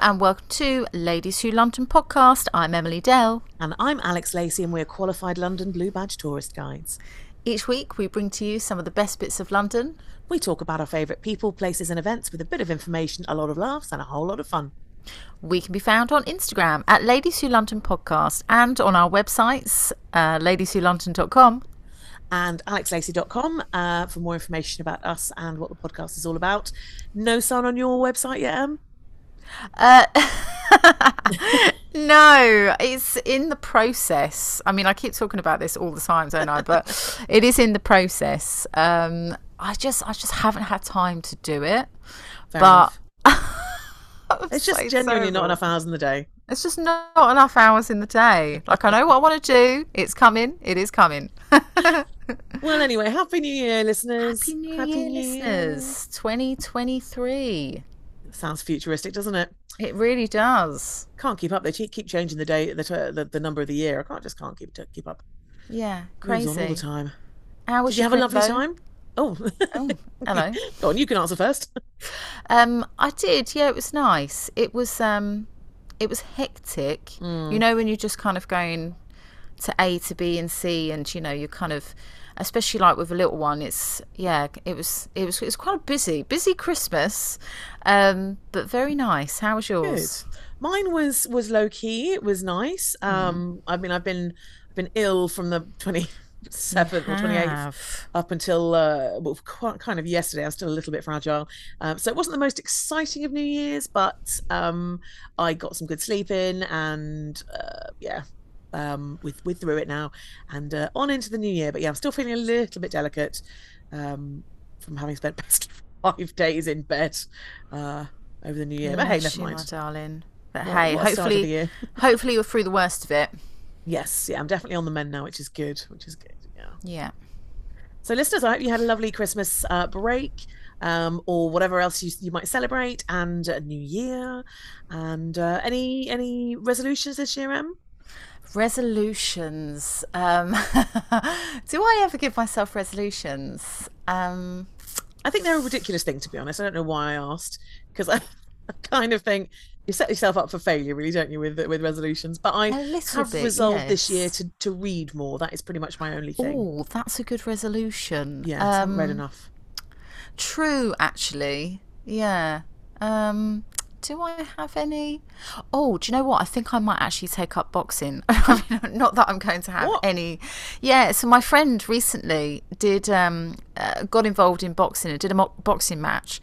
and welcome to Ladies Who London podcast. I'm Emily Dell. And I'm Alex Lacey, and we're qualified London Blue Badge tourist guides. Each week, we bring to you some of the best bits of London. We talk about our favourite people, places, and events with a bit of information, a lot of laughs, and a whole lot of fun. We can be found on Instagram at Ladies Who London podcast and on our websites, uh, ladieswholondon.com and alexlacey.com uh, for more information about us and what the podcast is all about. No sign on your website yet, Em? Uh, no, it's in the process. I mean, I keep talking about this all the time, don't I? But it is in the process. Um, I just, I just haven't had time to do it. Fair but it's just genuinely not enough hours in the day. It's just not enough hours in the day. Like I know what I want to do. It's coming. It is coming. well, anyway, happy New Year, listeners. Happy New happy Year, New listeners. 2023. Sounds futuristic, doesn't it? It really does. Can't keep up. They keep changing the day, the the, the number of the year. I can't just can't keep keep up. Yeah, crazy all the time. How was Did you have a lovely time? Oh, oh hello. Go on, you can answer first. Um, I did. Yeah, it was nice. It was um, it was hectic. Mm. You know, when you're just kind of going to A to B and C, and you know, you're kind of especially like with a little one it's yeah it was it was it was quite a busy busy christmas um but very nice how was yours Good. mine was was low key it was nice mm. um mm. i mean i've been i've been ill from the 20 seventh or twenty eighth up until uh, well, quite, kind of yesterday. I was still a little bit fragile, um, so it wasn't the most exciting of New Year's, but um, I got some good sleep in, and uh, yeah, um, with with through it now, and uh, on into the new year. But yeah, I'm still feeling a little bit delicate um, from having spent past five days in bed uh, over the new year. But hey, never mind, my darling. But well, hey, hopefully, hopefully we're through the worst of it. Yes, yeah, I'm definitely on the mend now, which is good. Which is good. Yeah. Yeah. So, listeners, I hope you had a lovely Christmas uh, break. Um, or whatever else you, you might celebrate, and a new year, and uh, any any resolutions this year, Em? Resolutions. Um, do I ever give myself resolutions? Um, I think they're a ridiculous thing, to be honest. I don't know why I asked because I, I kind of think you set yourself up for failure, really, don't you, with with resolutions? But I have bit, resolved yes. this year to to read more. That is pretty much my only thing. Oh, that's a good resolution. Yeah, I haven't read um, enough. True, actually. Yeah. Um, do I have any? Oh, do you know what? I think I might actually take up boxing. I mean, not that I'm going to have what? any. Yeah. So my friend recently did um, uh, got involved in boxing and did a mock boxing match,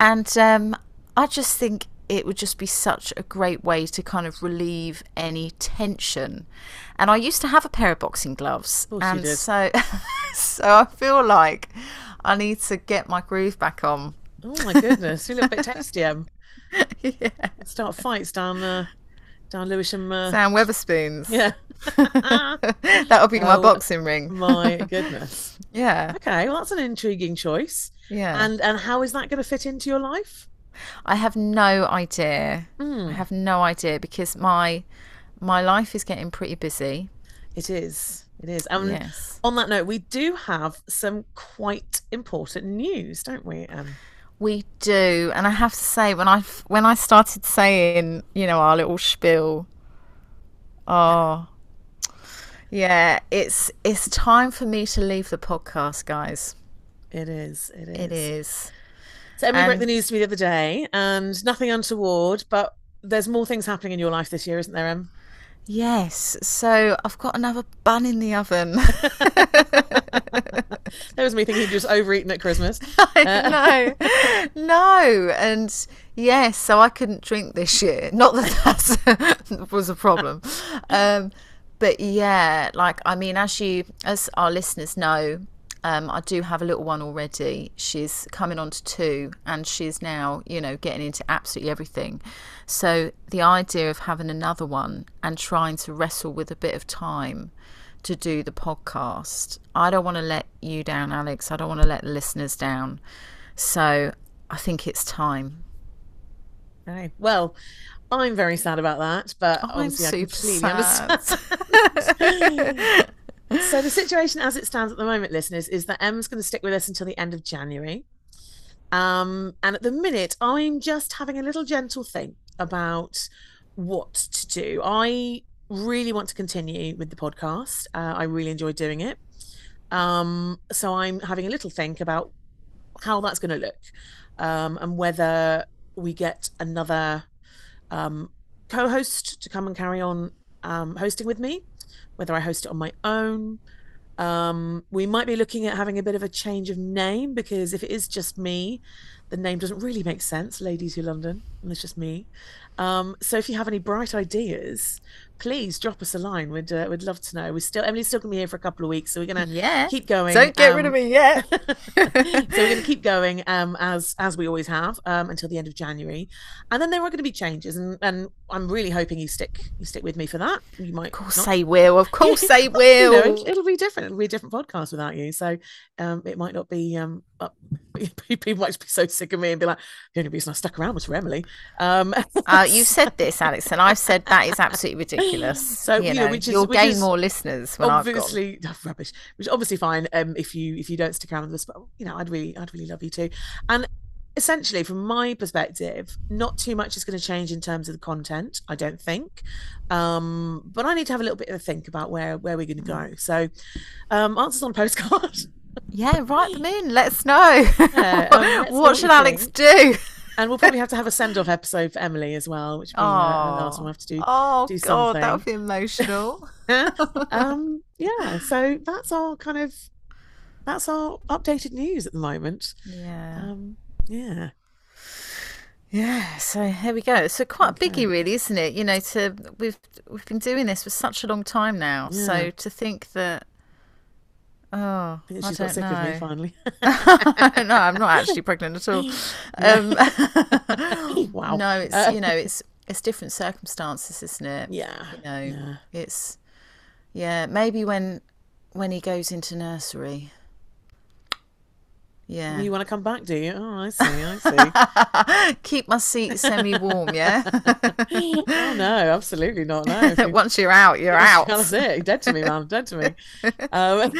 and um, I just think it would just be such a great way to kind of relieve any tension. And I used to have a pair of boxing gloves, and so so I feel like I need to get my groove back on. Oh my goodness, you're a little bit testy, Em. yeah. Start fights down uh, down Lewisham. Uh... Sam Wetherspoons. Yeah. That'll be oh, my boxing ring. my goodness. Yeah. Okay, well that's an intriguing choice. Yeah. And and how is that going to fit into your life? I have no idea. Mm. I have no idea because my my life is getting pretty busy. It is. It is. And yes. on that note, we do have some quite important news, don't we? Um, we do, and I have to say, when I when I started saying, you know, our little spiel, oh, yeah, it's it's time for me to leave the podcast, guys. It is. It is. It is. So Emily and... broke the news to me the other day, and nothing untoward, but there's more things happening in your life this year, isn't there, Em? Yes. So I've got another bun in the oven. that was me thinking just overeaten at Christmas. I know. no. And yes, so I couldn't drink this year. Not that that was a problem. Um, but yeah, like, I mean, as you, as our listeners know, um, I do have a little one already. She's coming on to two, and she's now, you know, getting into absolutely everything. So the idea of having another one and trying to wrestle with a bit of time to do the podcast, I don't want to let you down, Alex. I don't want to let the listeners down. So I think it's time. Okay. Well, I'm very sad about that, but I'm super I sad. so the situation as it stands at the moment, listeners, is that Em's going to stick with us until the end of January. Um, and at the minute, I'm just having a little gentle think about what to do. I really want to continue with the podcast. Uh, I really enjoy doing it. Um, so I'm having a little think about how that's going to look um, and whether we get another um, co host to come and carry on um, hosting with me, whether I host it on my own. Um, we might be looking at having a bit of a change of name because if it is just me, the name doesn't really make sense, Ladies Who London, it's just me. Um, so if you have any bright ideas, please drop us a line. We'd uh, we'd love to know. We're still Emily's still gonna be here for a couple of weeks, so we're gonna Yeah. keep going. Don't get um, rid of me yet. so we're going to keep going um, as as we always have um, until the end of January, and then there are going to be changes, and, and I'm really hoping you stick you stick with me for that. You might Of course not. they will. Of course they You will. know, it- it'll be different. It'll be a different podcast without you. So um, it might not be. Um, up, people might just be so sick of me and be like, the only reason I stuck around was for Emily. Um, Uh, you said this, Alex, and I've said that is absolutely ridiculous. So, you you know, know, which is- you'll which gain is more listeners when I've obviously oh, rubbish which is obviously fine um if you if you don't stick around with us but you know i'd really i'd really love you too and essentially from my perspective not too much is going to change in terms of the content i don't think um but i need to have a little bit of a think about where where we're going to go so um answers on postcard Yeah, write them in. Let us know. Yeah, um, what what should Alex think. do? And we'll probably have to have a send-off episode for emily as well which will be uh, the last one we have to do Oh do God, that would be emotional. um yeah so that's our kind of that's our updated news at the moment yeah. um yeah Yeah, so here we go. So quite a biggie, really, isn't it? You know, to we've we've been doing this for such a long time now. Yeah. So to think that, oh, I I she's don't got sick know. of me finally. no, I'm not actually pregnant at all. Um, Wow. No, it's Uh, you know, it's it's different circumstances, isn't it? yeah. You know, Yeah. it's yeah. Maybe when when he goes into nursery. Yeah. You want to come back, do you? Oh, I see. I see. Keep my seat semi-warm, yeah. oh no, absolutely not. No. You- Once you're out, you're out. That's it. You're dead to me, man. Dead to me. Um,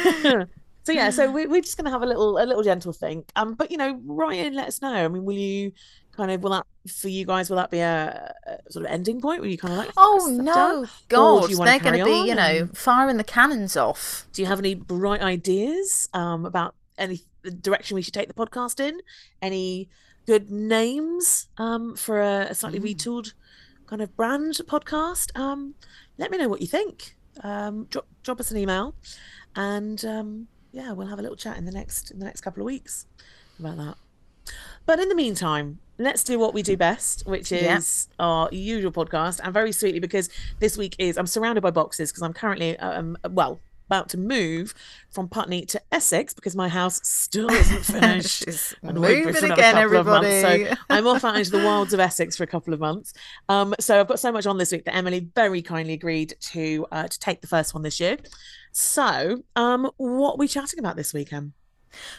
so yeah, so we, we're just gonna have a little a little gentle think. Um, but you know, write in, let us know. I mean, will you kind of will that for you guys? Will that be a, a sort of ending point? Will you kind of like Oh no, done? God! They're going to be, you know, and- firing the cannons off. Do you have any bright ideas um, about any direction we should take the podcast in? Any good names um, for a, a slightly Mm. retooled kind of brand podcast? Um, let me know what you think. Um, drop drop us an email, and um, yeah, we'll have a little chat in the next in the next couple of weeks about that. But in the meantime, let's do what we do best, which Yeah. is our usual podcast. And very sweetly, because this week is I'm surrounded by boxes because I'm currently um well about to move from Putney to Essex because my house still isn't finished. And moving for again, couple of months. everybody. So I'm off out into the wilds of Essex for a couple of months. Um, so I've got so much on this week that Emily very kindly agreed to uh, to take the first one this year. So, um, what are we chatting about this weekend?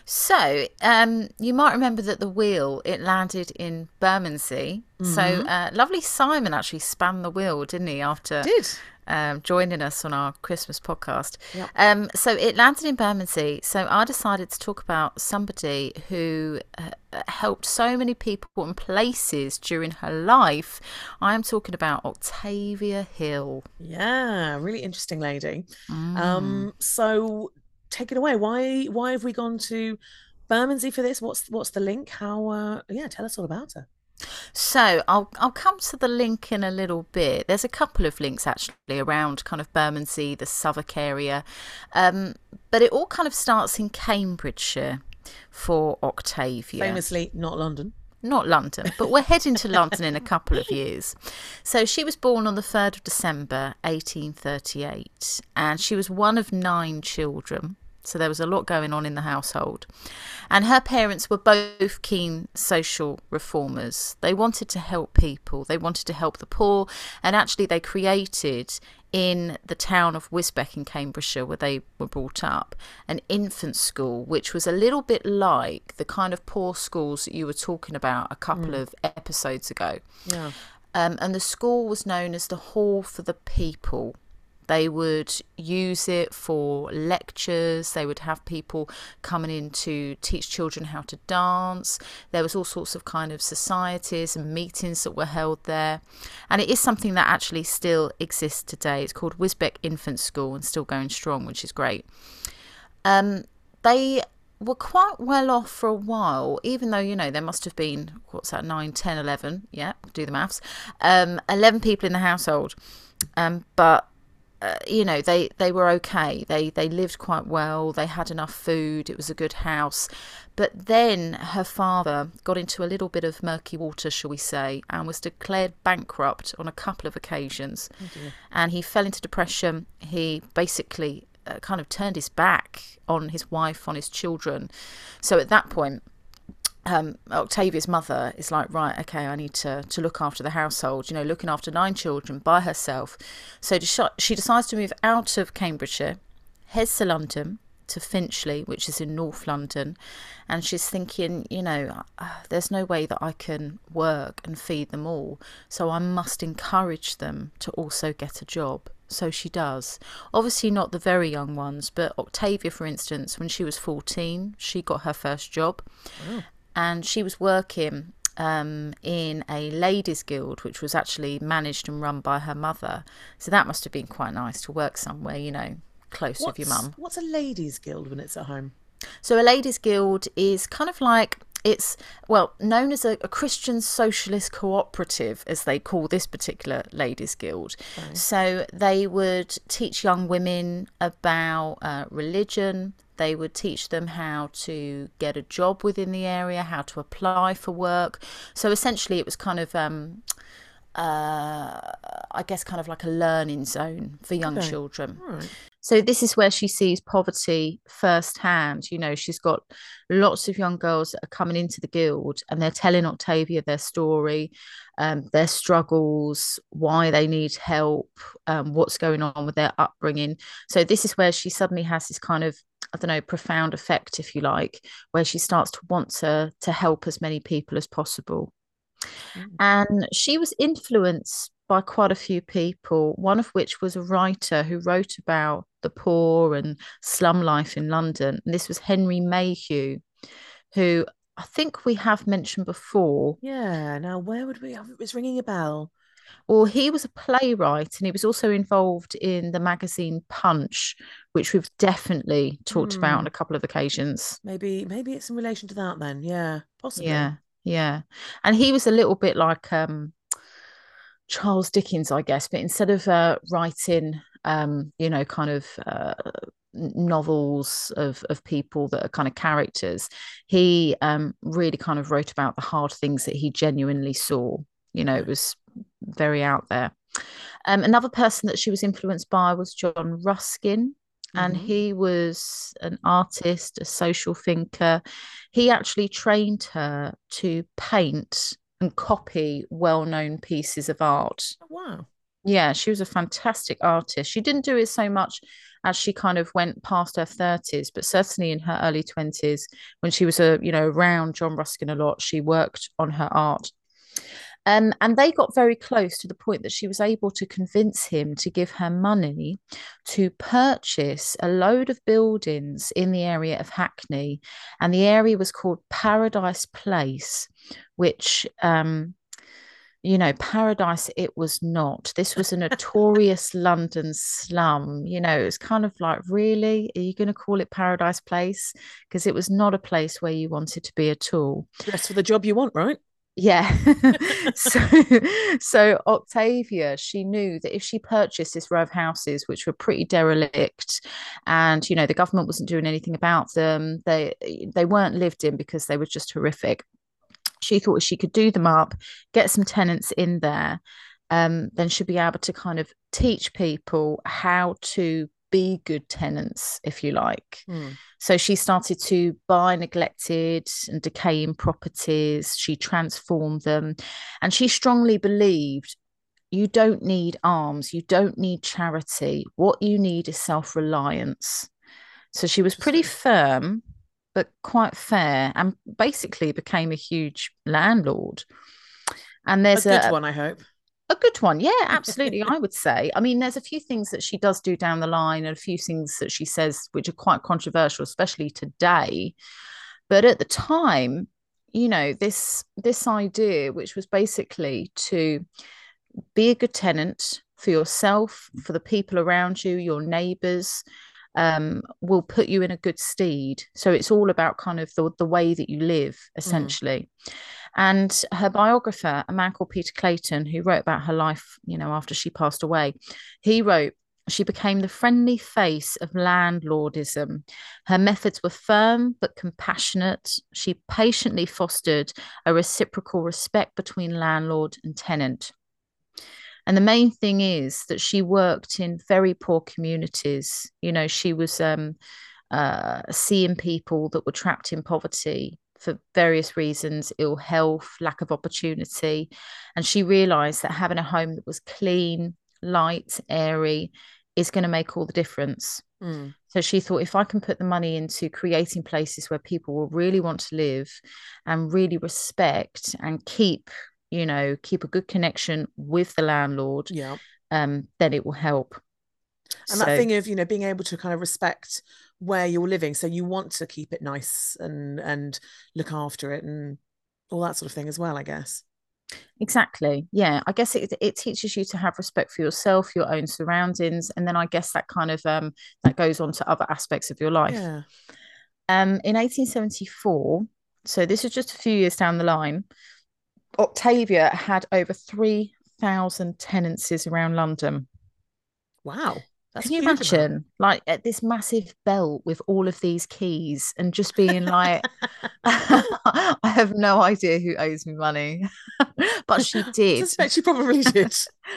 So, um, you might remember that the wheel it landed in Bermondsey. So, Mm-hmm. uh, lovely Simon actually spanned the wheel, didn't he? After Did um, joining us on our Christmas podcast. Yep. Um, so it landed in Bermondsey. So I decided to talk about somebody who uh, helped so many people and places during her life. I am talking about Octavia Hill. yeah, really interesting lady. Mm. Um, so take it away. Why why have we gone to Bermondsey for this? What's what's the link? How? Uh, yeah, tell us all about her. So I'll I'll come to the link in a little bit. There's a couple of links actually around kind of Bermondsey, the Southwark area, um, but it all kind of starts in Cambridgeshire for Octavia. Famously, not London. not London, but we're heading to London in a couple of years. So she was born on the 3rd of December 1838, and she was one of nine children. So there was a lot going on in the household. And her parents were both keen social reformers. They wanted to help people, they wanted to help the poor, and actually, they created in the town of Wisbech in Cambridgeshire, where they were brought up, an infant school, which was a little bit like the kind of poor schools that you were talking about a couple of episodes ago. Yeah. Um, and the school was known as the Hall for the People They would use it for lectures. They would have people coming in to teach children how to dance. There was all sorts of kind of societies and meetings that were held there. And it is something that actually still exists today. It's called Wisbech Infant School and still going strong, which is great. Um, they were quite well off for a while, even though, you know, there must have been, what's that, 9, 10, 11, yeah, do the maths, um, 11 people in the household. Um, but, uh, you know, they, they were okay. They, they lived quite well. They had enough food. It was a good house. But then her father got into a little bit of murky water, shall we say, and was declared bankrupt on a couple of occasions. Oh and he fell into depression. He basically uh, kind of turned his back on his wife, on his children. So at that point, um, Octavia's mother is like, right, okay, I need to to look after the household. You know, looking after nine children by herself. So she decides to move out of Cambridgeshire, heads to London to Finchley, which is in North London, and she's thinking, you know, uh, there's no way that I can work and feed them all, so I must encourage them to also get a job so she does. Obviously, not the very young ones, but Octavia, for instance, when she was 14, she got her first job. Oh. And she was working um, in a ladies' guild, which was actually managed and run by her mother. So that must have been quite nice to work somewhere, you know, close what's, with your mum. What's a ladies' guild when it's at home? So a ladies' guild is kind of like it's well known as a, a, Christian socialist cooperative, as they call this particular ladies' guild. So they would teach young women about uh, religion. They would teach them how to get a job within the area, how to apply for work. So essentially, it was kind of. Um, uh, I guess kind of like a learning zone for young okay. children. Right. So this is where she sees poverty firsthand. You know, she's got lots of young girls that are coming into the guild and they're telling Octavia their story, um, their struggles, why they need help, um, what's going on with their upbringing. So this is where she suddenly has this kind of I don't know, profound effect, if you like, where she starts to want to to help as many people as possible. Mm. And she was influenced by quite a few people, one of which was a writer who wrote about the poor and slum life in London. And this was Henry Mayhew, who I think we have mentioned before. Yeah. Now, where would we? Have, it was ringing a bell. Well, he was a playwright and he was also involved in the magazine Punch, which we've definitely talked mm. about on hmm. a couple of occasions. Maybe, maybe it's in relation to that then. Yeah, possibly. Yeah, yeah. And he was a little bit like um Charles Dickens, I guess, but instead of uh, writing, um, you know, kind of uh, novels of of people that are kind of characters, he um, really kind of wrote about the hard things that he genuinely saw. You know, it was very out there. Um, another person that she was influenced by was John Ruskin, and mm-hmm. he was an artist, a social thinker. He actually trained her to paint and copy well known pieces of art. Oh, wow. Yeah, she was a fantastic artist. She didn't do it so much as she kind of went past her 30s, but certainly in her early 20s, when she was a, you know, around John Ruskin a lot, she worked on her art. Um, and they got very close to the point that she was able to convince him to give her money to purchase a load of buildings in the area of Hackney. And the area was called Paradise Place, which um, you know, paradise it was not. This was a notorious London slum. You know, it was kind of like, really? Are you going to call it Paradise Place? Because it was not a place where you wanted to be at all. Dress for the job you want, right? Yeah. So so octavia she knew that if she purchased this row of houses which were pretty derelict and you know the government wasn't doing anything about them they they weren't lived in because they were just horrific. She thought she could do them up get some tenants in there um, then she'd be able to kind of teach people how to be good tenants, if you like. Mm. So she started to buy neglected and decaying properties. She transformed them. And she strongly believed you don't need alms, you don't need charity. What you need is self reliance. So she was pretty firm, but quite fair, and basically became a huge landlord. And there's a good a, one, I hope. A good one. Yeah, absolutely. I would say. I mean, there's a few things that she does do down the line and a few things that she says which are quite controversial, especially today. But at the time, you know, this this idea, which was basically to be a good tenant for yourself, for the people around you, your neighbors, um, will put you in a good steed. So it's all about kind of the, the way that you live, mm. essentially. Mm. And her biographer, a man called Peter Clayton, who wrote about her life, you know, after she passed away, he wrote, she became the friendly face of landlordism. Her methods were firm but compassionate. She patiently fostered a reciprocal respect between landlord and tenant. And the main thing is that she worked in very poor communities. You know, she was um, uh, seeing people that were trapped in poverty for various reasons ill health, lack of opportunity. And she realized that having a home that was clean, light, airy is going to make all the difference. Mm. So she thought if I can put the money into creating places where people will really want to live and really respect and keep, you know, keep a good connection with the landlord, yeah, um, then it will help. And so, that thing of, you know, being able to kind of respect where you're living. So you want to keep it nice and and look after it and all that sort of thing as well i guess. Exactly. Yeah i guess it, it teaches you to have respect for yourself your own surroundings and then i guess that kind of um that goes on to other aspects of your life. Yeah. um in 1874 so this is just a few years down the line octavia had over 3000 tenancies around london. Wow that's Can you imagine, amount. like, at this massive belt with all of these keys and just being like, I have no idea who owes me money, but she did. I suspect she probably did.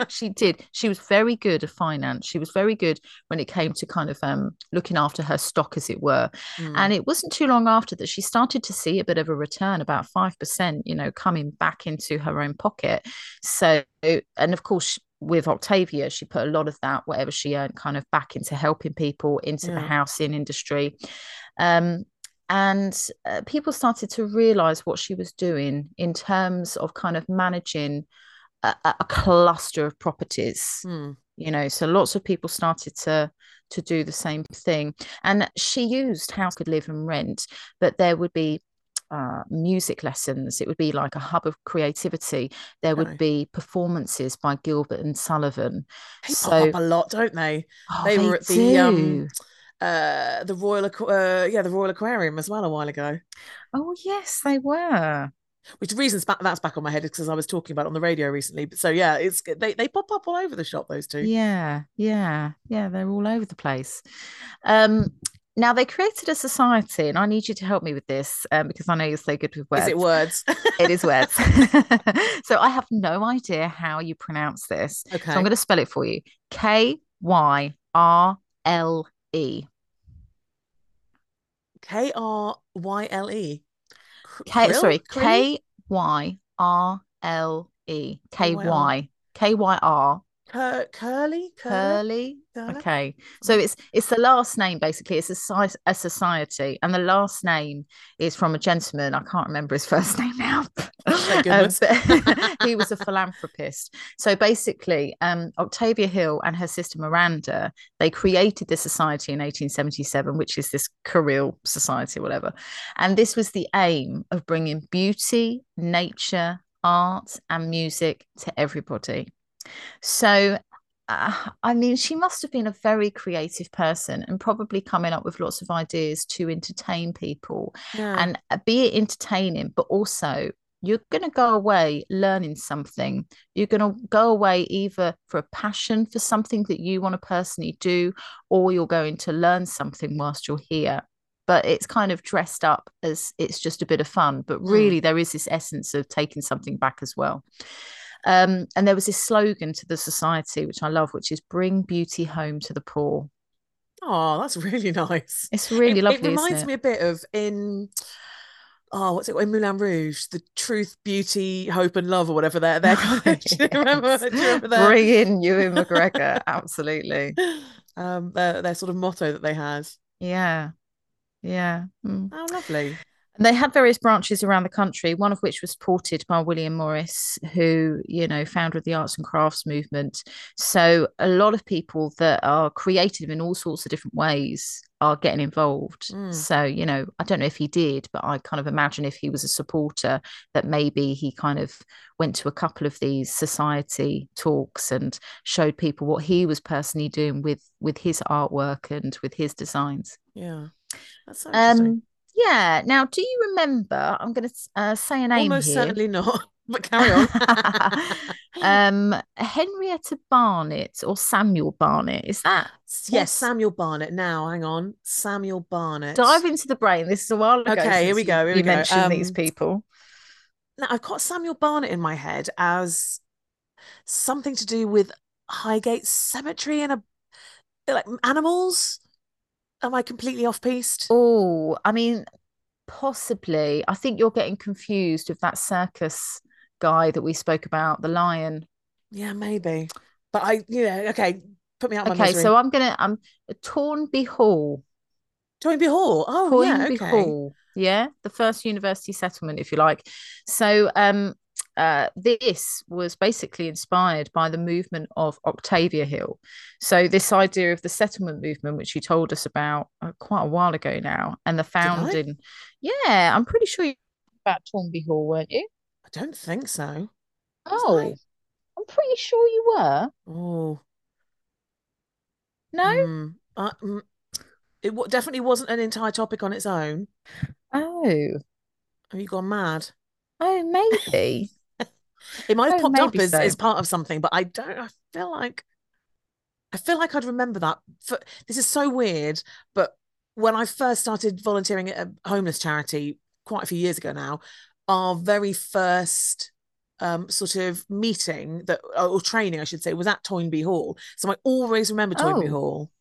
she did. She was very good at finance. She was very good when it came to kind of um, looking after her stock, as it were. Mm. And it wasn't too long after that she started to see a bit of a return, about five percent, you know, coming back into her own pocket. So, and of course with Octavia, she put a lot of that, whatever she earned, kind of back into helping people into yeah. the housing industry. Um, and uh, people started to realize what she was doing in terms of kind of managing a, a cluster of properties. Mm. You know, so lots of people started to to do the same thing. And she used house could live and rent, but there would be uh, music lessons. It would be like a hub of creativity. There would be performances by Gilbert and Sullivan. They so, pop up a lot, don't they? Oh, they, they, were at the um, uh, the Royal uh, yeah the Royal Aquarium as well a while ago. Oh yes, they were. Which reasons back that's back on my head because I was talking about on the radio recently. But so yeah, it's they they pop up all over the shop. Those two. Yeah, yeah, yeah. They're all over the place. Um, now they created a society, and I need you to help me with this um, because I know you're so good with words. Is it words? it is words. so I have no idea how you pronounce this. Okay. So I'm going to spell it for you. K Y R L E. K R Y L E. K sorry, K Y R L E. K Y. K Y R Cur- curly, curly. Okay, so it's it's the last name basically. It's a, a society, and the last name is from a gentleman. I can't remember his first name now. um, he was a philanthropist. So basically, um, Octavia Hill and her sister Miranda they created the society in 1877, which is this Kyrle Society, whatever. And this was the aim of bringing beauty, nature, art, and music to everybody. So, uh, I mean, she must have been a very creative person and probably coming up with lots of ideas to entertain people yeah. and uh, be it entertaining, but also you're going to go away learning something. You're going to go away either for a passion for something that you want to personally do, or you're going to learn something whilst you're here. But it's kind of dressed up as it's just a bit of fun. But mm. really, there is this essence of taking something back as well. Um, and there was this slogan to the society, which I love, which is bring beauty home to the poor. Oh, that's really nice. It's really it, lovely. It reminds it? me a bit of in oh, what's it in Moulin Rouge? The truth, beauty, hope, and love, or whatever they're they're kind of, do you remember? Do you remember that? Bring in Ewan McGregor, absolutely. Um, their their sort of motto that they had. Yeah, yeah. Mm. Oh, lovely. And they had various branches around the country, one of which was supported by William Morris, who, you know, founder of the arts and crafts movement. So a lot of people that are creative in all sorts of different ways are getting involved. Mm. So, you know, I don't know if he did, but I kind of imagine if he was a supporter that maybe he kind of went to a couple of these society talks and showed people what he was personally doing with with his artwork and with his designs. Yeah. That's so um yeah. Now, do you remember? I'm going to uh, say a name. Almost here. certainly not. But carry on. um, Henrietta Barnett or Samuel Barnett? Is that yes? Samuel Barnett. Now, hang on, Samuel Barnett. Dive into the brain. This is a while ago. Okay, here we go. Here you we mentioned um, these people. Now, I've got Samuel Barnett in my head as something to do with Highgate Cemetery and a like animals am I completely off piste? Oh, I mean, possibly. I think you're getting confused with that circus guy that we spoke about, the lion. Yeah, maybe. But I, yeah, okay. Put me out. Okay, so I'm gonna. I'm Toynbee Hall. Toynbee Hall. Oh, Toynbee yeah, okay. Hall. Yeah, the first university settlement, if you like. So, um, uh, this was basically inspired by the movement of Octavia Hill. So, this idea of the settlement movement, which you told us about uh, quite a while ago now, and the founding. Yeah, I'm pretty sure you about Toynbee Hall, weren't you? I don't think so. Oh, I'm pretty sure you were. Oh, no. Mm, uh, mm, it w- definitely wasn't an entire topic on its own. Oh, have you gone mad? Oh, maybe. It might have oh, popped up as, so. as part of something, but I don't. I feel like I feel like I'd remember that. For, this is so weird, but when I first started volunteering at a homeless charity quite a few years ago now, our very first um, sort of meeting that or training, I should say, was at Toynbee Hall. So I always remember Toynbee oh. Hall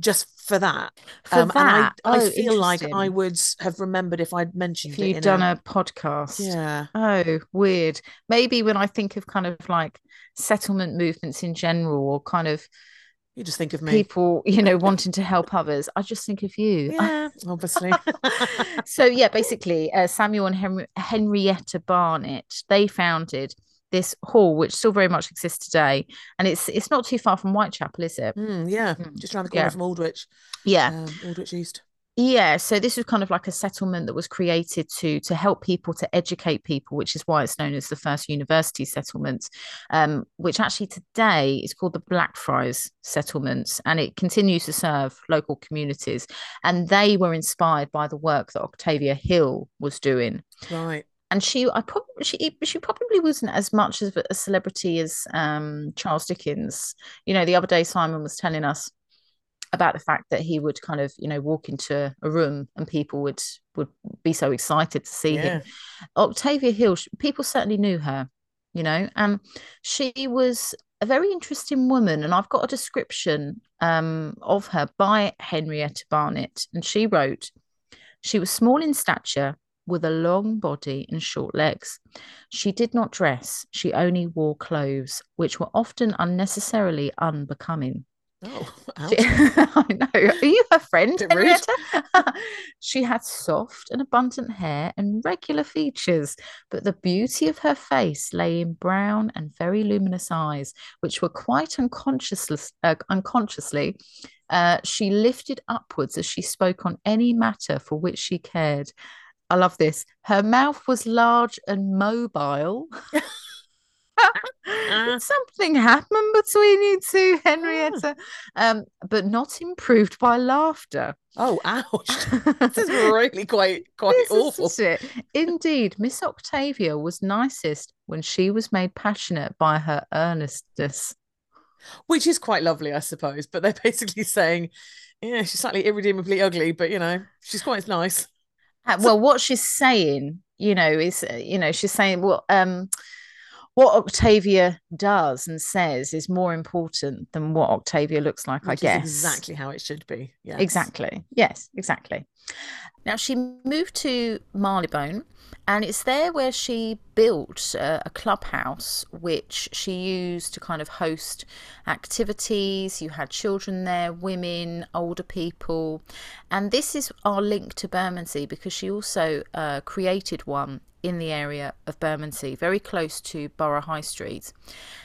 just for that. For um, that. And I, oh, I feel like I would have remembered if I'd mentioned if you'd done a... a podcast. Yeah. Oh, weird. Maybe when I think of kind of like settlement movements in general, or kind of you just think of me. People, you know, wanting to help others. I just think of you. Yeah, obviously. so yeah, basically, uh, Samuel and Henry- Henrietta Barnett they founded this hall, which still very much exists today, and it's it's not too far from Whitechapel, is it? Mm, yeah, mm. just around the corner yeah. from Aldgate. Yeah, um, Aldgate East. Yeah, so this was kind of like a settlement that was created to to help people to educate people, which is why it's known as the first university settlement, um, which actually today is called the Blackfriars Settlements, and it continues to serve local communities. And they were inspired by the work that Octavia Hill was doing. Right and she I probably she she probably wasn't as much of a celebrity as um, Charles Dickens. You know, the other day Simon was telling us about the fact that he would kind of you know walk into a room and people would would be so excited to see yeah. him. Octavia Hill, people certainly knew her, you know, and she was a very interesting woman. And I've got a description um, of her by Henrietta Barnett, and she wrote. She was small in stature, with a long body and short legs. She did not dress, she only wore clothes, which were often unnecessarily unbecoming. Oh, she, I know. Are you her friend, Henrietta? she had soft and abundant hair and regular features, but the beauty of her face lay in brown and very luminous eyes, which were quite unconsciously, uh, unconsciously uh, she lifted upwards as she spoke on any matter for which she cared, I love this. Her mouth was large and mobile. Something happened between you two, Henrietta, um, but not improved by laughter. Oh, ouch! this is really quite quite this awful. It. Indeed, Miss Octavia was nicest when she was made passionate by her earnestness, which is quite lovely, I suppose. But they're basically saying, yeah, she's slightly irredeemably ugly, but you know, she's quite nice. Well what she's saying you know is you know she's saying well um what Octavia does and says is more important than what Octavia looks like, Which I guess. exactly how it should be. Yeah. Exactly. Yes, exactly. Now, she moved to Marylebone, and it's there where she built a, a, clubhouse which she used to kind of host activities. You had children there, women, older people, and this is our link to Bermondsey because she also uh, created one in the area of Bermondsey, very close to Borough High Street.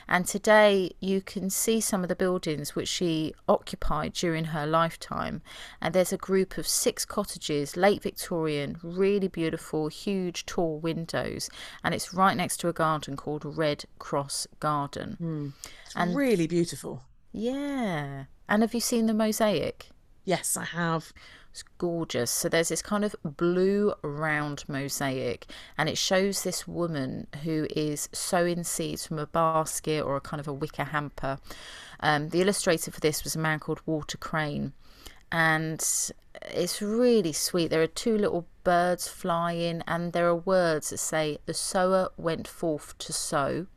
And today you can see some of the buildings which she occupied during her lifetime. And there's a group of six cottages, late Victorian, really beautiful, huge, tall windows. And it's right next to a garden called Red Cross Garden. Mm. It's and really beautiful. Yeah. And have you seen the mosaic? Yes, I have. It's gorgeous. So there's this kind of blue round mosaic, and it shows this woman who is sowing seeds from a basket or a kind of a wicker hamper. Um, the illustrator for this was a man called Walter Crane, and it's really sweet. There are two little birds flying, and there are words that say, The sower went forth to sow.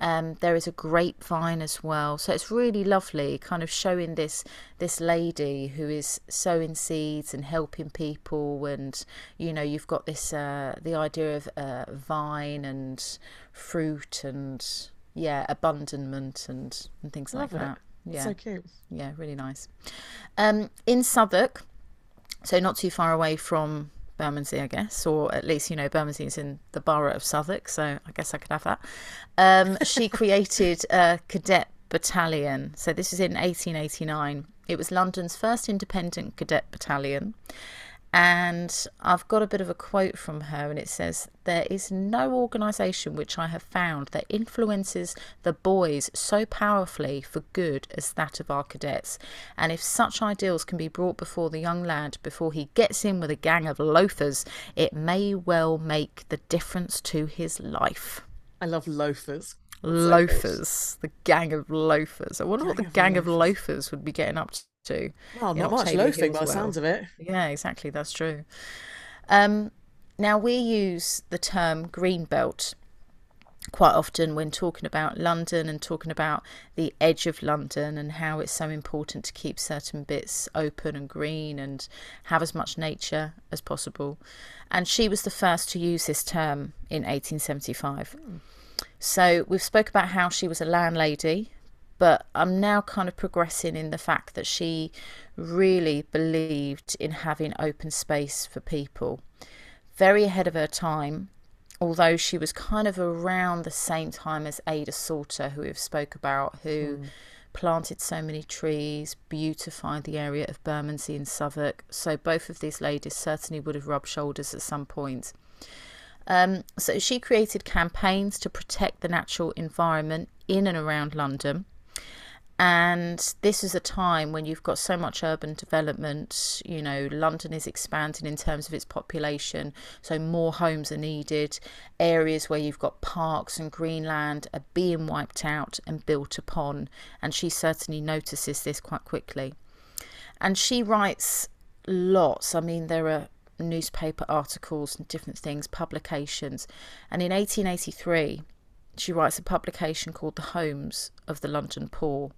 Um, there is a grapevine as well, so it's really lovely, kind of showing this this lady who is sowing seeds and helping people, and you know you've got this uh, the idea of uh, vine and fruit and yeah abandonment and and things Love like it. that. Yeah, so cute. Yeah, really nice. Um, in Southwark, so not too far away from Bermondsey, I guess, or at least, you know, Bermondsey is in the borough of Southwark, so I guess I could have that. Um, she created a cadet battalion. So this is in 1889. It was London's first independent cadet battalion. And I've got a bit of a quote from her, and it says, There is no organisation which I have found that influences the boys so powerfully for good as that of our cadets. And if such ideals can be brought before the young lad before he gets in with a gang of loafers, it may well make the difference to his life. I love loafers. Loafers, the gang of loafers. I wonder gang what the gang loafers. of loafers would be getting up to to. Well, not much loafing by the well. sounds of it. Yeah, exactly. That's true. Um, now, we use the term green belt quite often when talking about London and talking about the edge of London and how it's so important to keep certain bits open and green and have as much nature as possible. And she was the first to use this term in 1875. Mm. So we've spoke about how she was a landlady but I'm now kind of progressing in the fact that she really believed in having open space for people. Very ahead of her time, although she was kind of around the same time as Ada Salter, who we've spoke about, who mm. planted so many trees, beautified the area of Bermondsey and Southwark. So both of these ladies certainly would have rubbed shoulders at some point. Um, so she created campaigns to protect the natural environment in and around London. And this is a time when you've got so much urban development. You know, London is expanding in terms of its population, so more homes are needed. Areas where you've got parks and greenland are being wiped out and built upon. And she certainly notices this quite quickly. And she writes lots. I mean, there are newspaper articles and different things, publications. And in 1883, she writes a publication called The Homes of the London Poor.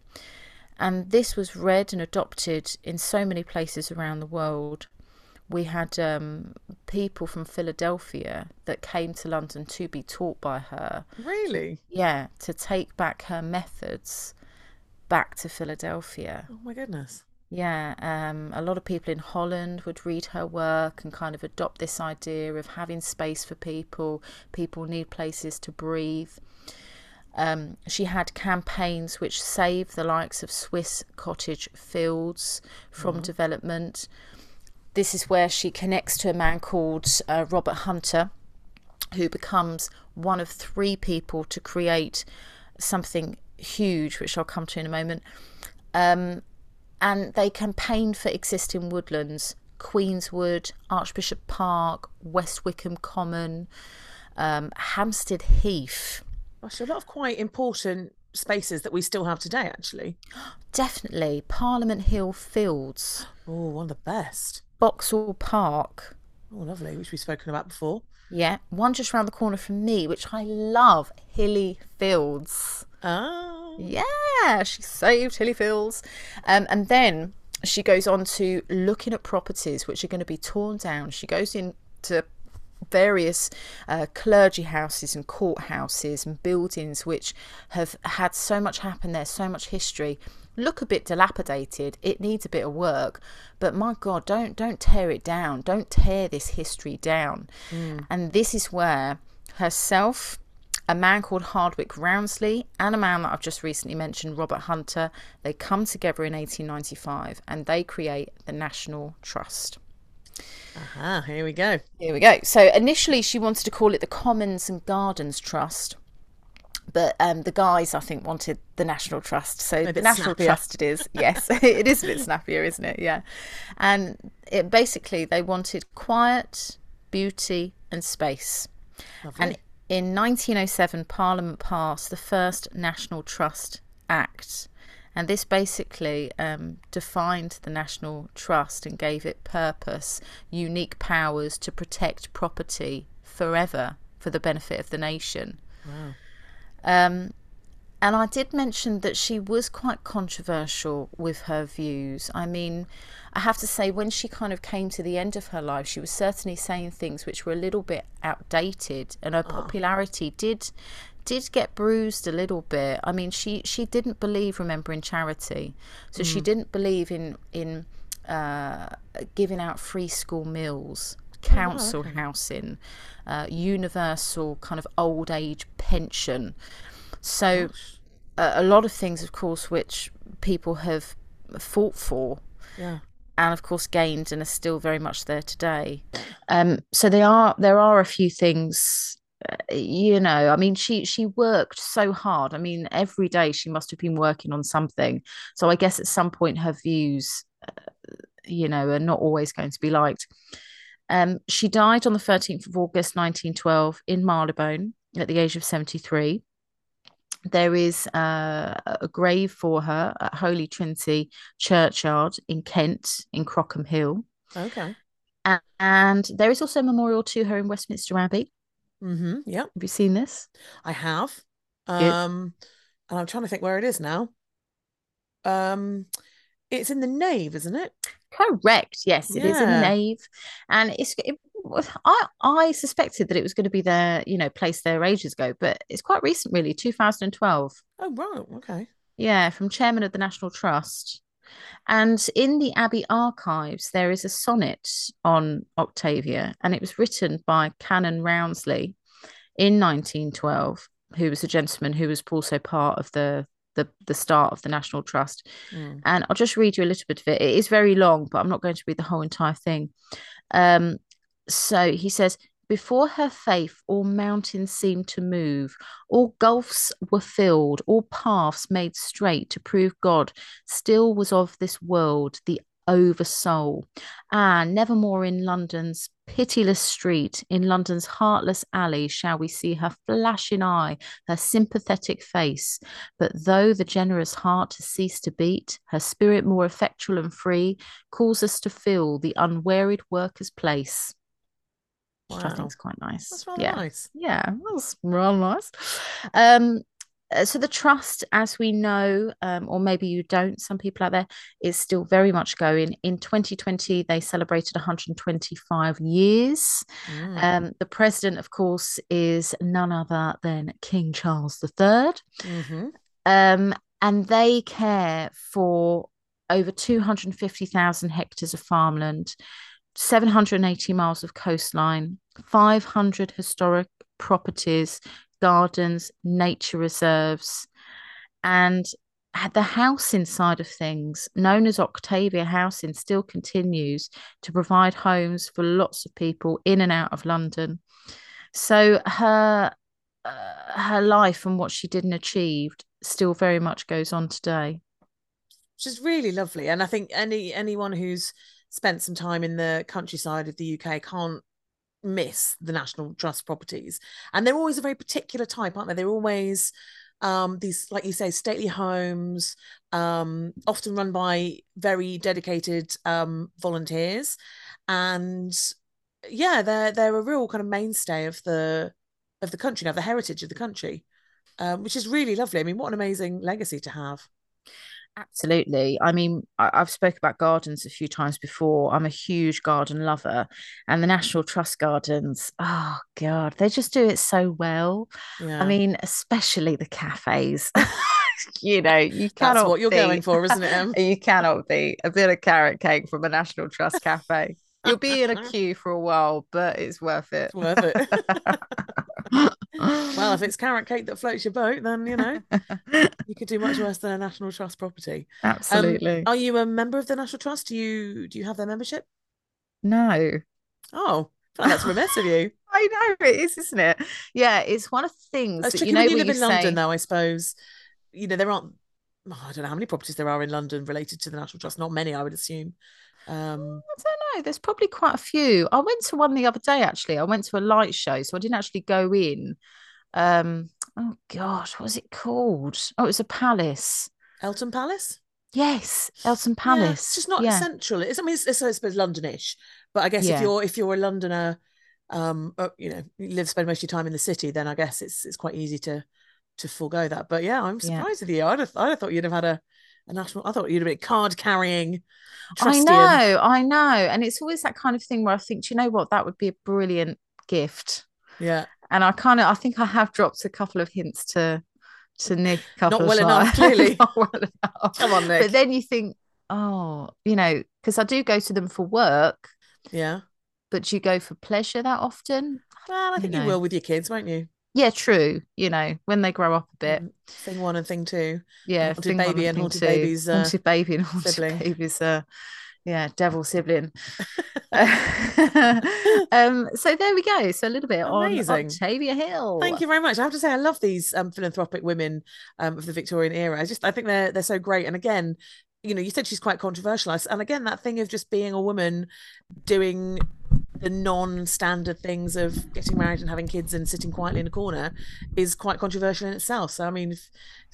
And this was read and adopted in so many places around the world. We had um, people from Philadelphia that came to London to be taught by her. Really? Yeah, to take back her methods back to Philadelphia. Oh my goodness. Yeah, um, a lot of people in Holland would read her work and kind of adopt this idea of having space for people. People need places to breathe. Um, she had campaigns which saved the likes of Swiss cottage fields from mm-hmm. development. This is where she connects to a man called uh, Robert Hunter, who becomes one of three people to create something huge, which I'll come to in a moment. Um, and they campaigned for existing woodlands Queenswood, Archbishop Park, West Wickham Common, um, Hampstead Heath. Gosh, a lot of quite important spaces that we still have today, actually. Definitely. Parliament Hill Fields. Oh, one of the best. Vauxhall Park. Oh, lovely, which we've spoken about before. Yeah, one just around the corner from me, which I love, Hilly Fields. Oh. Yeah, she saved Hilly Fields. Um, and then she goes on to looking at properties which are going to be torn down. She goes into various uh, clergy houses and courthouses and buildings which have had so much happen there, so much history. Look a bit dilapidated. It needs a bit of work, but my God, don't don't tear it down. Don't tear this history down. Mm. And this is where herself, a man called Hardwicke Rawnsley, and a man that I've just recently mentioned, Robert Hunter, they come together in 1895 and they create the National Trust. Aha, uh-huh, here we go. Here we go. So initially she wanted to call it the Commons and Gardens Trust. But um, the guys, I think, wanted the National Trust. So the National snappier. Trust it is. Yes, it is a bit snappier, isn't it? Yeah. And it basically, they wanted quiet, beauty, and space. Lovely. And in 1907, Parliament passed the first National Trust Act. And this basically um, defined the National Trust and gave it purpose, unique powers to protect property forever for the benefit of the nation. Wow. Um, and I did mention that she was quite controversial with her views. I mean, I have to say, when she kind of came to the end of her life, she was certainly saying things which were a little bit outdated, and her oh. popularity did did get bruised a little bit. I mean, she she didn't believe, remember, in charity, so mm. she didn't believe in in uh, giving out free school meals, council oh, okay. housing, uh, universal kind of old age pension. So, uh, a lot of things, of course, which people have fought for. Yeah. and of course gained and are still very much there today. Um, so there are there are a few things you know i mean she she worked so hard. I mean every day she must have been working on something. So i guess at some point her views uh, you know are not always going to be liked. Um, she died on the 13th of august 1912 in marylebone at the age of 73 there is uh, a grave for her at holy trinity churchyard in kent in crockham hill okay and there is also a memorial to her in westminster abbey Mm-hmm. Yeah. Have you seen this? I have. Um, and I'm trying to think where it is now. Um, it's in the nave, isn't it? Correct. Yes, it yeah. is in the nave, and it's. It, I I suspected that it was going to be there, you know, placed there ages ago, but it's quite recent, really, 2012. Oh right, okay. Yeah, from chairman of the National Trust. And in the Abbey archives, there is a sonnet on Octavia, and it was written by Canon Rawnsley in 1912, who was a gentleman who was also part of the the, the start of the National Trust. Mm. And I'll just read you a little bit of it. It is very long, but I'm not going to read the whole entire thing. Um, so he says, before her faith, all mountains seemed to move, all gulfs were filled, all paths made straight to prove God still was of this world the over soul. Ah, nevermore in London's pitiless street, in London's heartless alley, shall we see her flashing eye, her sympathetic face. But though the generous heart has ceased to beat, her spirit more effectual and free calls us to fill the unwearied worker's place which I think is quite nice. That's rather yeah. nice. Yeah, that's rather nice. Um, uh, so the trust, as we know, um, or maybe you don't, some people out there, is still very much going. In 2020, they celebrated 125 years. Mm. Um, the president, of course, is none other than King Charles III. Mm-hmm. Um, and they care for over 250,000 hectares of farmland. 780 miles of coastline, 500 historic properties, gardens, nature reserves, and the house inside of things, known as Octavia Housing, still continues to provide homes for lots of people in and out of London. So her uh, her life and what she did and achieved still very much goes on today. Which is really lovely, and I think any anyone who's spent some time in the countryside of the UK can't miss the National Trust properties. And they're always a very particular type, aren't they? They're always um, these, like you say, stately homes, um, often run by very dedicated um, volunteers. And yeah, they're they're a real kind of mainstay of the of the country now, the heritage of the country, um, which is really lovely. I mean, what an amazing legacy to have. Absolutely. I mean, I, have spoke about gardens a few times before. I'm a huge garden lover, and the National Trust gardens. Oh God, they just do it so well. Yeah. I mean, especially the cafes. you know, you cannot. That's what you're going for, isn't it? Em? you cannot be a bit of carrot cake from a National Trust cafe. You'll be in a queue for a while, but it's worth it. It's worth it. Well, if it's carrot cake that floats your boat, then you know you could do much worse than a National Trust property. Absolutely. Um, are you a member of the National Trust? Do you do you have their membership? No. Oh, that's remiss of you. I know it is, isn't it? Yeah, it's one of the things That's that, you know you live in. London, though. I suppose you know there aren't. Oh, I don't know how many properties there are in London related to the National Trust. Not many, I would assume. Um, I don't know. There's probably quite a few. I went to one the other day. Actually, I went to a light show, so I didn't actually go in. Um, oh God, what was it called? Oh, it was a palace. Eltham Palace. Yes, Eltham Palace. Yeah, it's just not yeah. central. It's I mean, it's, it's I suppose Londonish, but I guess yeah. if you're if you're a Londoner, um, or, uh, you know, you live spend most of your time in the city, then I guess it's it's quite easy to to forego that. But yeah, I'm surprised with you. I'd have, I'd have thought you'd have had a a national. I thought you'd have been card carrying. I know, I know, and it's always that kind of thing where I think, you know what, that would be a brilliant gift. Yeah, and I kind of, I think I have dropped a couple of hints to to Nick. Not well enough, clearly. well enough. Come on, Nick. But then you think, oh, you know, because I do go to them for work. Yeah. But you go for pleasure that often? Well, I think you, know. you will with your kids, won't you? Yeah, true. You know, when they grow up a bit. Mm, thing one and thing two. Yeah, haunted thing baby and, haunted two. babies. Uh, haunted baby and haunted sibling. babies. Uh, yeah, devil sibling. um, so there we go. So a little bit Amazing. on Octavia Hill. Thank you very much. I have to say, I love these um, philanthropic women um, of the Victorian era. I just, I think they're they're so great. And again, you know, you said she's quite controversial. And again, that thing of just being a woman doing the non-standard things of getting married and having kids and sitting quietly in a corner is quite controversial in itself. So I mean, if,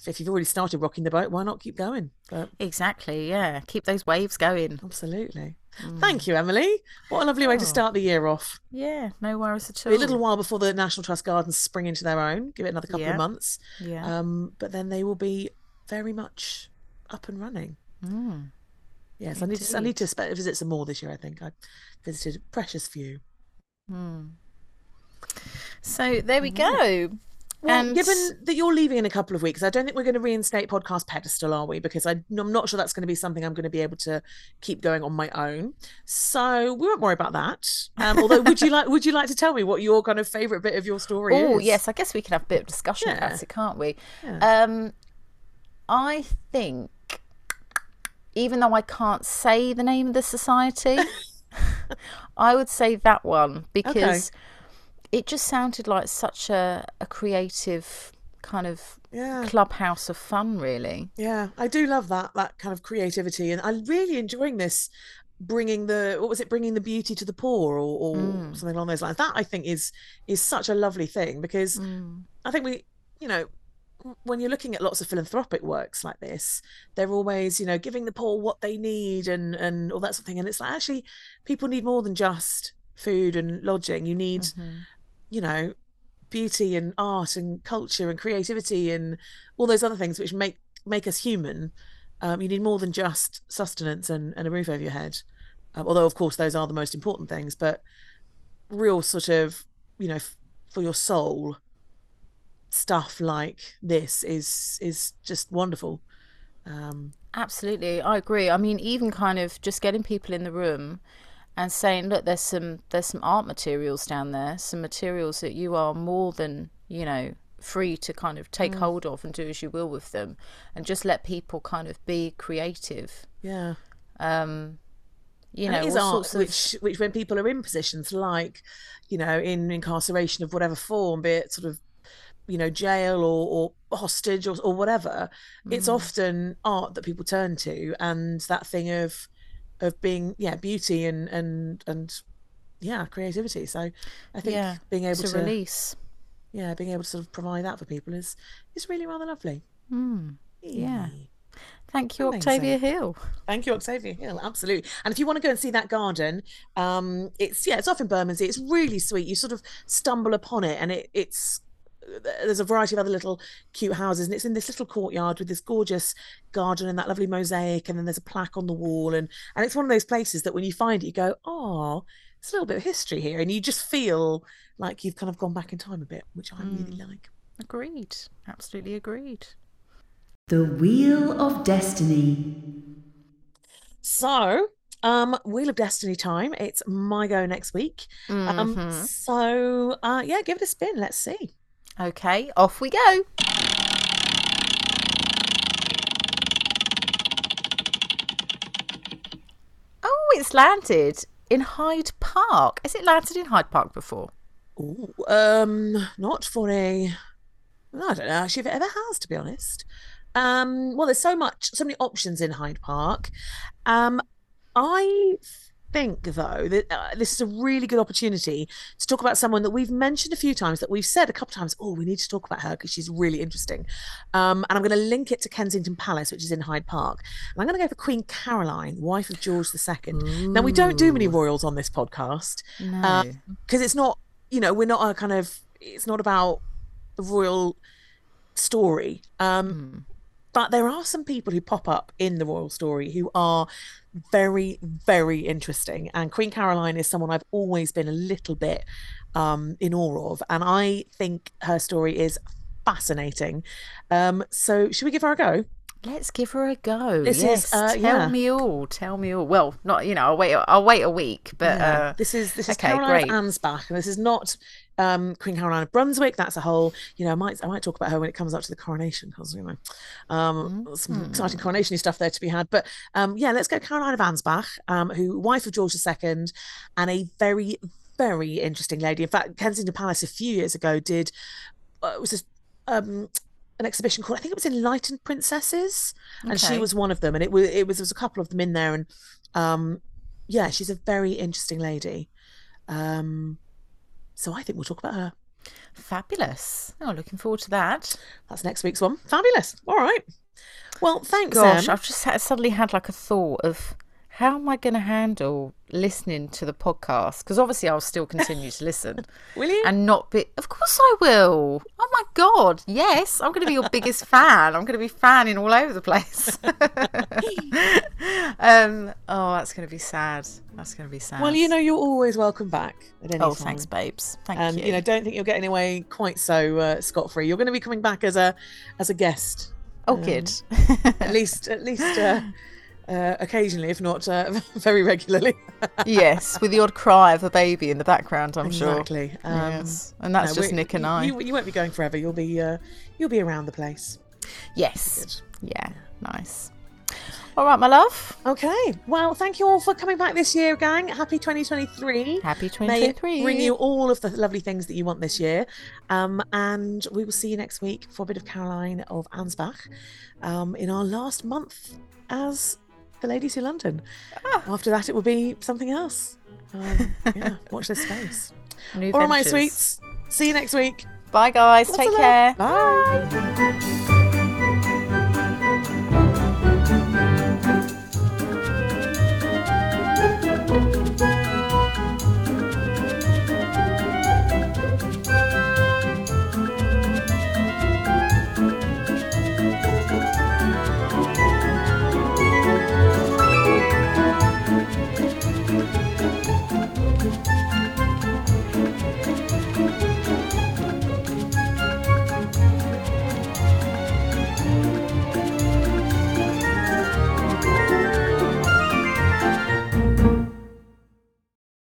if you've already started rocking the boat, why not keep going? But exactly, yeah, keep those waves going. Absolutely. Mm. Thank you, Emily. What a lovely way to oh. start the year off. Yeah, no worries at all. A little while before the National Trust Gardens spring into their own. Give it another couple yeah. of months. Yeah. Um, but then they will be very much up and running. Mm. Yes. I need to. I need to visit some more this year. I think I visited precious few. Hmm. So there we go. Well, and... given that you're leaving in a couple of weeks, I don't think we're going to reinstate podcast pedestal, are we? Because I, am not sure that's going to be something I'm going to be able to keep going on my own. So we won't worry about that. Um, although, would you like would you like to tell me what your kind of favourite bit of your story oh, yes, I guess we can have a bit of discussion yeah. about it, can't we? Yeah. Um, I think even though I can't say the name of the society, I would say that one because okay. it just sounded like such a, a creative kind of yeah. clubhouse of fun, really. Yeah, I do love that that kind of creativity, and I'm really enjoying this. Bringing the what was it? Bringing the beauty to the poor, or, or mm. something along those lines. That I think is is such a lovely thing because mm. I think we, you know, when you're looking at lots of philanthropic works like this, they're always, you know, giving the poor what they need and and all that sort of thing. And it's like actually, people need more than just food and lodging. You need, mm-hmm. you know, beauty and art and culture and creativity and all those other things which make make us human. Um, you need more than just sustenance and, and a roof over your head. Um, although, of course, those are the most important things. But real sort of, you know, f- for your soul stuff like this is is just wonderful. Um, Absolutely, I agree. I mean, even kind of just getting people in the room and saying, "Look, there's some there's some art materials down there, some materials that you are more than you know free to kind of take mm. hold of and do as you will with them, and just let people kind of be creative." Yeah. Um, you and know, it is art of... which which when people are in positions like, you know, in incarceration of whatever form, be it sort of you know jail or, or hostage or, or whatever mm. it's often art that people turn to and that thing of of being yeah beauty and and and yeah creativity so i think yeah, being able to release yeah being able to sort of provide that for people is is really rather lovely mm. yeah Thank you. Octavia Hill. Thank you, Octavia Hill. Absolutely. And if you want to go and see that garden, um, it's yeah, it's off in Bermondsey. It's really sweet. You sort of stumble upon it, and it, it's there's a variety of other little cute houses, and it's in this little courtyard with this gorgeous garden and that lovely mosaic, and then there's a plaque on the wall, and and it's one of those places that when you find it, you go, oh, it's a little bit of history here, and you just feel like you've kind of gone back in time a bit, which I mm. really like. Agreed. Absolutely agreed. The Wheel of Destiny. So, um, Wheel of Destiny time. It's my go next week. Um, mm-hmm. Um, so uh, yeah, give it a spin. Let's see. Okay, off we go. Oh, it's landed in Hyde Park. Has it landed in Hyde Park before? Ooh, um, not for a. I don't know actually if it ever has, to be honest. Um, well, there's so much, so many options in Hyde Park. Um, I think though that uh, this is a really good opportunity to talk about someone that we've mentioned a few times that we've said a couple times oh we need to talk about her because she's really interesting um, and i'm going to link it to kensington palace which is in hyde park and i'm going to go for queen caroline wife of george ii Ooh. now we don't do many royals on this podcast because no. uh, it's not you know we're not a kind of it's not about the royal story um, mm. But there are some people who pop up in the royal story who are very, very interesting. And Queen Caroline is someone I've always been a little bit um, in awe of. And I think her story is fascinating. Um, so, should we give her a go? Let's give her a go. This yes, is uh, tell yeah. me all. Tell me all. Well, not you know. I'll wait. I'll wait a week. But yeah. uh, this is this is okay, Caroline great. Ansbach, and this is not um, Queen Caroline of Brunswick. That's a whole. You know, I might I might talk about her when it comes up to the coronation because you know, um, mm-hmm. some exciting coronation stuff there to be had. But um, yeah, let's go Caroline of Ansbach, um, who wife of George II, and a very very interesting lady. In fact, Kensington Palace a few years ago did uh, it was a um, an exhibition called I think it was Enlightened Princesses, okay. and she was one of them. And it was it was there was a couple of them in there, and um, yeah, she's a very interesting lady. Um, so I think we'll talk about her. Fabulous. Oh, looking forward to that. That's next week's one. Fabulous. All right. Well, thanks. Gosh, I've just had, suddenly had like a thought of how am I going to handle listening to the podcast? Because obviously I'll still continue to listen. will you? And not be. Of course I will. Oh my God. Yes. I'm going to be your biggest fan. I'm going to be fanning all over the place. um, oh, that's going to be sad. That's going to be sad. Well, you know, you're always welcome back at any oh, time. thanks, babes. Thank and, you. you know, don't think you're getting away quite so uh, scot free. You're going to be coming back as a as a guest. Oh, um, good. at least, at least. Uh, uh, occasionally, if not uh, very regularly. yes, with the odd cry of a baby in the background, I'm exactly. sure. Exactly, um, yes. and that's no, just Nick and I. You, you, won't be going forever. You'll be uh, you'll be around the place. Yes. Yeah. Nice. All right, my love. Okay. Well, thank you all for coming back this year, gang. Happy 2023. Happy 2023. May bring you all of the lovely things that you want this year. Um, and we will see you next week for a bit of Caroline of Ansbach um, in our last month as the ladies who London. Ah. After that, it will be something else. Um, yeah, watch this space. New All right, my sweets. See you next week. Bye, guys. Lots Take care. Bye. Bye.